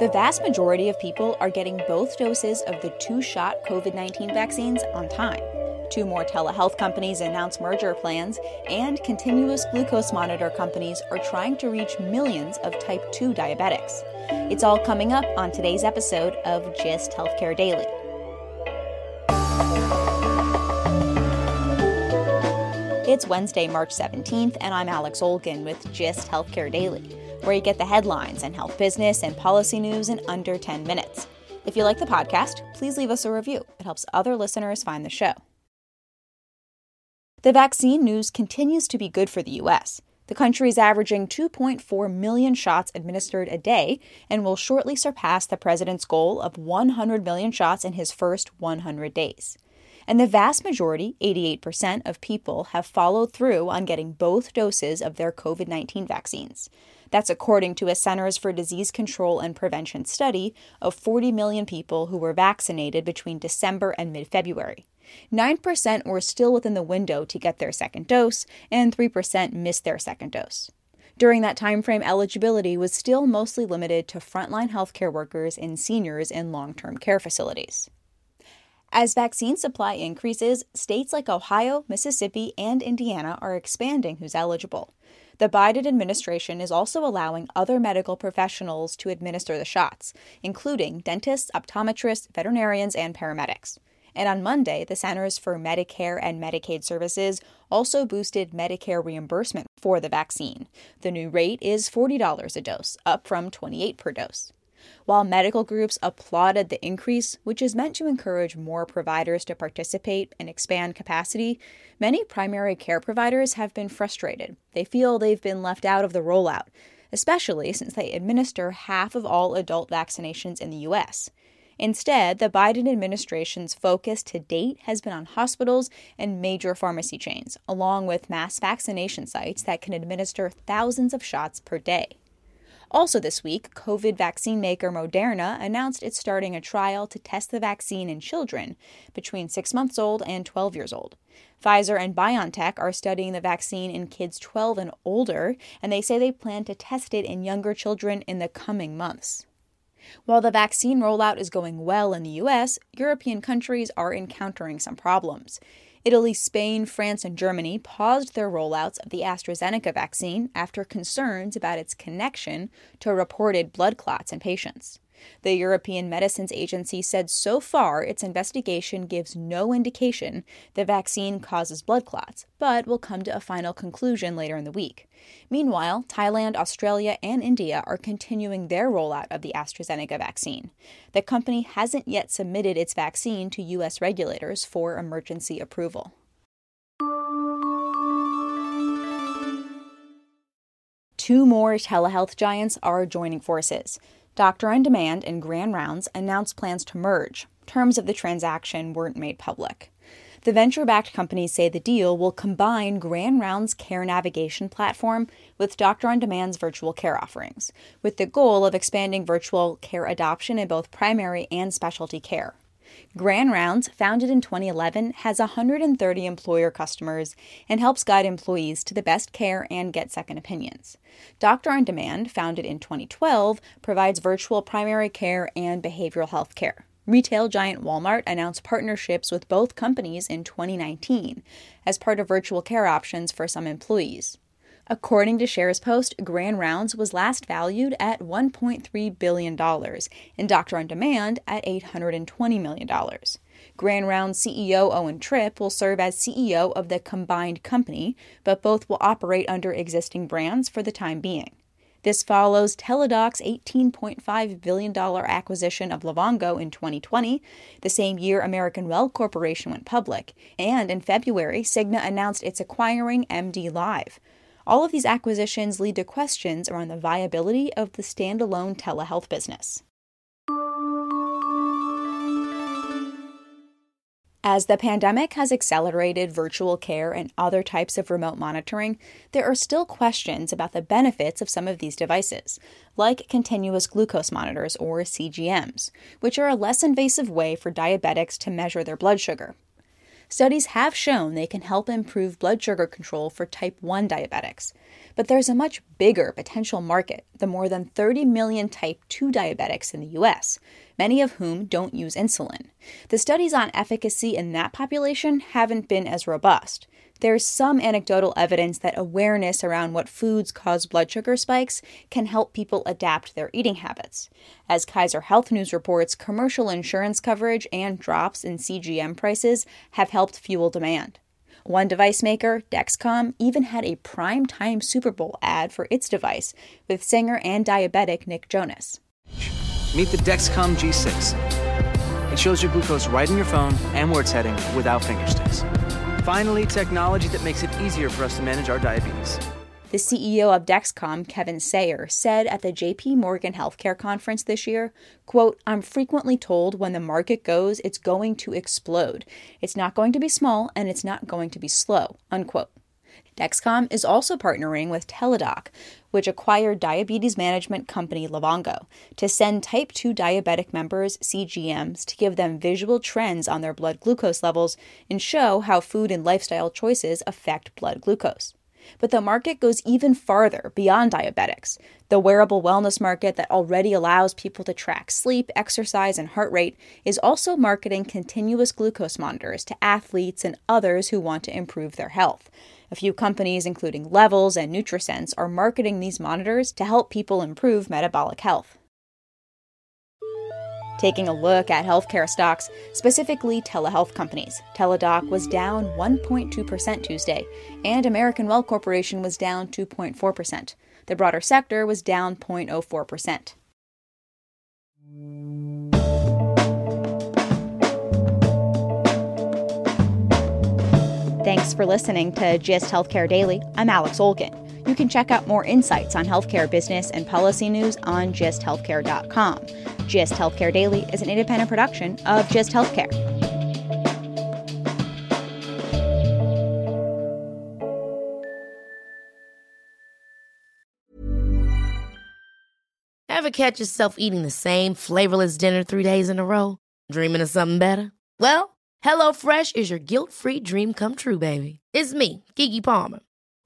The vast majority of people are getting both doses of the two shot COVID 19 vaccines on time. Two more telehealth companies announced merger plans, and continuous glucose monitor companies are trying to reach millions of type 2 diabetics. It's all coming up on today's episode of Gist Healthcare Daily. It's Wednesday, March 17th, and I'm Alex Olgin with Gist Healthcare Daily, where you get the headlines and health business and policy news in under 10 minutes. If you like the podcast, please leave us a review. It helps other listeners find the show. The vaccine news continues to be good for the U.S. The country is averaging 2.4 million shots administered a day and will shortly surpass the president's goal of 100 million shots in his first 100 days. And the vast majority, 88%, of people have followed through on getting both doses of their COVID 19 vaccines. That's according to a Centers for Disease Control and Prevention study of 40 million people who were vaccinated between December and mid February. 9% were still within the window to get their second dose, and 3% missed their second dose. During that time frame, eligibility was still mostly limited to frontline healthcare workers and seniors in long term care facilities. As vaccine supply increases, states like Ohio, Mississippi, and Indiana are expanding who's eligible. The Biden administration is also allowing other medical professionals to administer the shots, including dentists, optometrists, veterinarians, and paramedics. And on Monday, the Centers for Medicare and Medicaid Services also boosted Medicare reimbursement for the vaccine. The new rate is $40 a dose, up from 28 per dose. While medical groups applauded the increase, which is meant to encourage more providers to participate and expand capacity, many primary care providers have been frustrated. They feel they've been left out of the rollout, especially since they administer half of all adult vaccinations in the U.S. Instead, the Biden administration's focus to date has been on hospitals and major pharmacy chains, along with mass vaccination sites that can administer thousands of shots per day. Also, this week, COVID vaccine maker Moderna announced it's starting a trial to test the vaccine in children between 6 months old and 12 years old. Pfizer and BioNTech are studying the vaccine in kids 12 and older, and they say they plan to test it in younger children in the coming months. While the vaccine rollout is going well in the US, European countries are encountering some problems. Italy, Spain, France, and Germany paused their rollouts of the AstraZeneca vaccine after concerns about its connection to reported blood clots in patients. The European Medicines Agency said so far its investigation gives no indication the vaccine causes blood clots, but will come to a final conclusion later in the week. Meanwhile, Thailand, Australia, and India are continuing their rollout of the AstraZeneca vaccine. The company hasn't yet submitted its vaccine to U.S. regulators for emergency approval. Two more telehealth giants are joining forces. Doctor on Demand and Grand Rounds announced plans to merge. Terms of the transaction weren't made public. The venture backed companies say the deal will combine Grand Rounds' care navigation platform with Doctor on Demand's virtual care offerings, with the goal of expanding virtual care adoption in both primary and specialty care. Grand Rounds, founded in 2011, has 130 employer customers and helps guide employees to the best care and get second opinions. Doctor on Demand, founded in 2012, provides virtual primary care and behavioral health care. Retail giant Walmart announced partnerships with both companies in 2019 as part of virtual care options for some employees. According to SharesPost, Grand Rounds was last valued at $1.3 billion and Doctor on Demand at $820 million. Grand Rounds CEO Owen Tripp will serve as CEO of the combined company, but both will operate under existing brands for the time being. This follows Teladoc's $18.5 billion acquisition of Livongo in 2020, the same year American Well Corporation went public, and in February, Cigna announced it's acquiring MD Live. All of these acquisitions lead to questions around the viability of the standalone telehealth business. As the pandemic has accelerated virtual care and other types of remote monitoring, there are still questions about the benefits of some of these devices, like continuous glucose monitors or CGMs, which are a less invasive way for diabetics to measure their blood sugar. Studies have shown they can help improve blood sugar control for type 1 diabetics. But there's a much bigger potential market, the more than 30 million type 2 diabetics in the US, many of whom don't use insulin. The studies on efficacy in that population haven't been as robust. There's some anecdotal evidence that awareness around what foods cause blood sugar spikes can help people adapt their eating habits. As Kaiser Health News reports, commercial insurance coverage and drops in CGM prices have helped fuel demand. One device maker, Dexcom, even had a prime time Super Bowl ad for its device with singer and diabetic Nick Jonas. Meet the Dexcom G6. It shows your glucose right in your phone and where it's heading without finger sticks. Finally, technology that makes it easier for us to manage our diabetes. The CEO of Dexcom, Kevin Sayer, said at the JP Morgan Healthcare Conference this year, quote, I'm frequently told when the market goes, it's going to explode. It's not going to be small and it's not going to be slow, unquote. Dexcom is also partnering with Teladoc, which acquired diabetes management company Livongo, to send type 2 diabetic members CGMs to give them visual trends on their blood glucose levels and show how food and lifestyle choices affect blood glucose. But the market goes even farther beyond diabetics. The wearable wellness market that already allows people to track sleep, exercise, and heart rate is also marketing continuous glucose monitors to athletes and others who want to improve their health. A few companies, including Levels and NutriSense, are marketing these monitors to help people improve metabolic health. Taking a look at healthcare stocks, specifically telehealth companies, Teladoc was down 1.2% Tuesday, and American Well Corporation was down 2.4%. The broader sector was down 0.04%. Thanks for listening to GIST Healthcare Daily. I'm Alex Olgin. You can check out more insights on healthcare business and policy news on gisthealthcare.com. GIST Healthcare Daily is an independent production of GIST Healthcare. Ever catch yourself eating the same flavorless dinner three days in a row? Dreaming of something better? Well, HelloFresh is your guilt free dream come true, baby. It's me, Keke Palmer.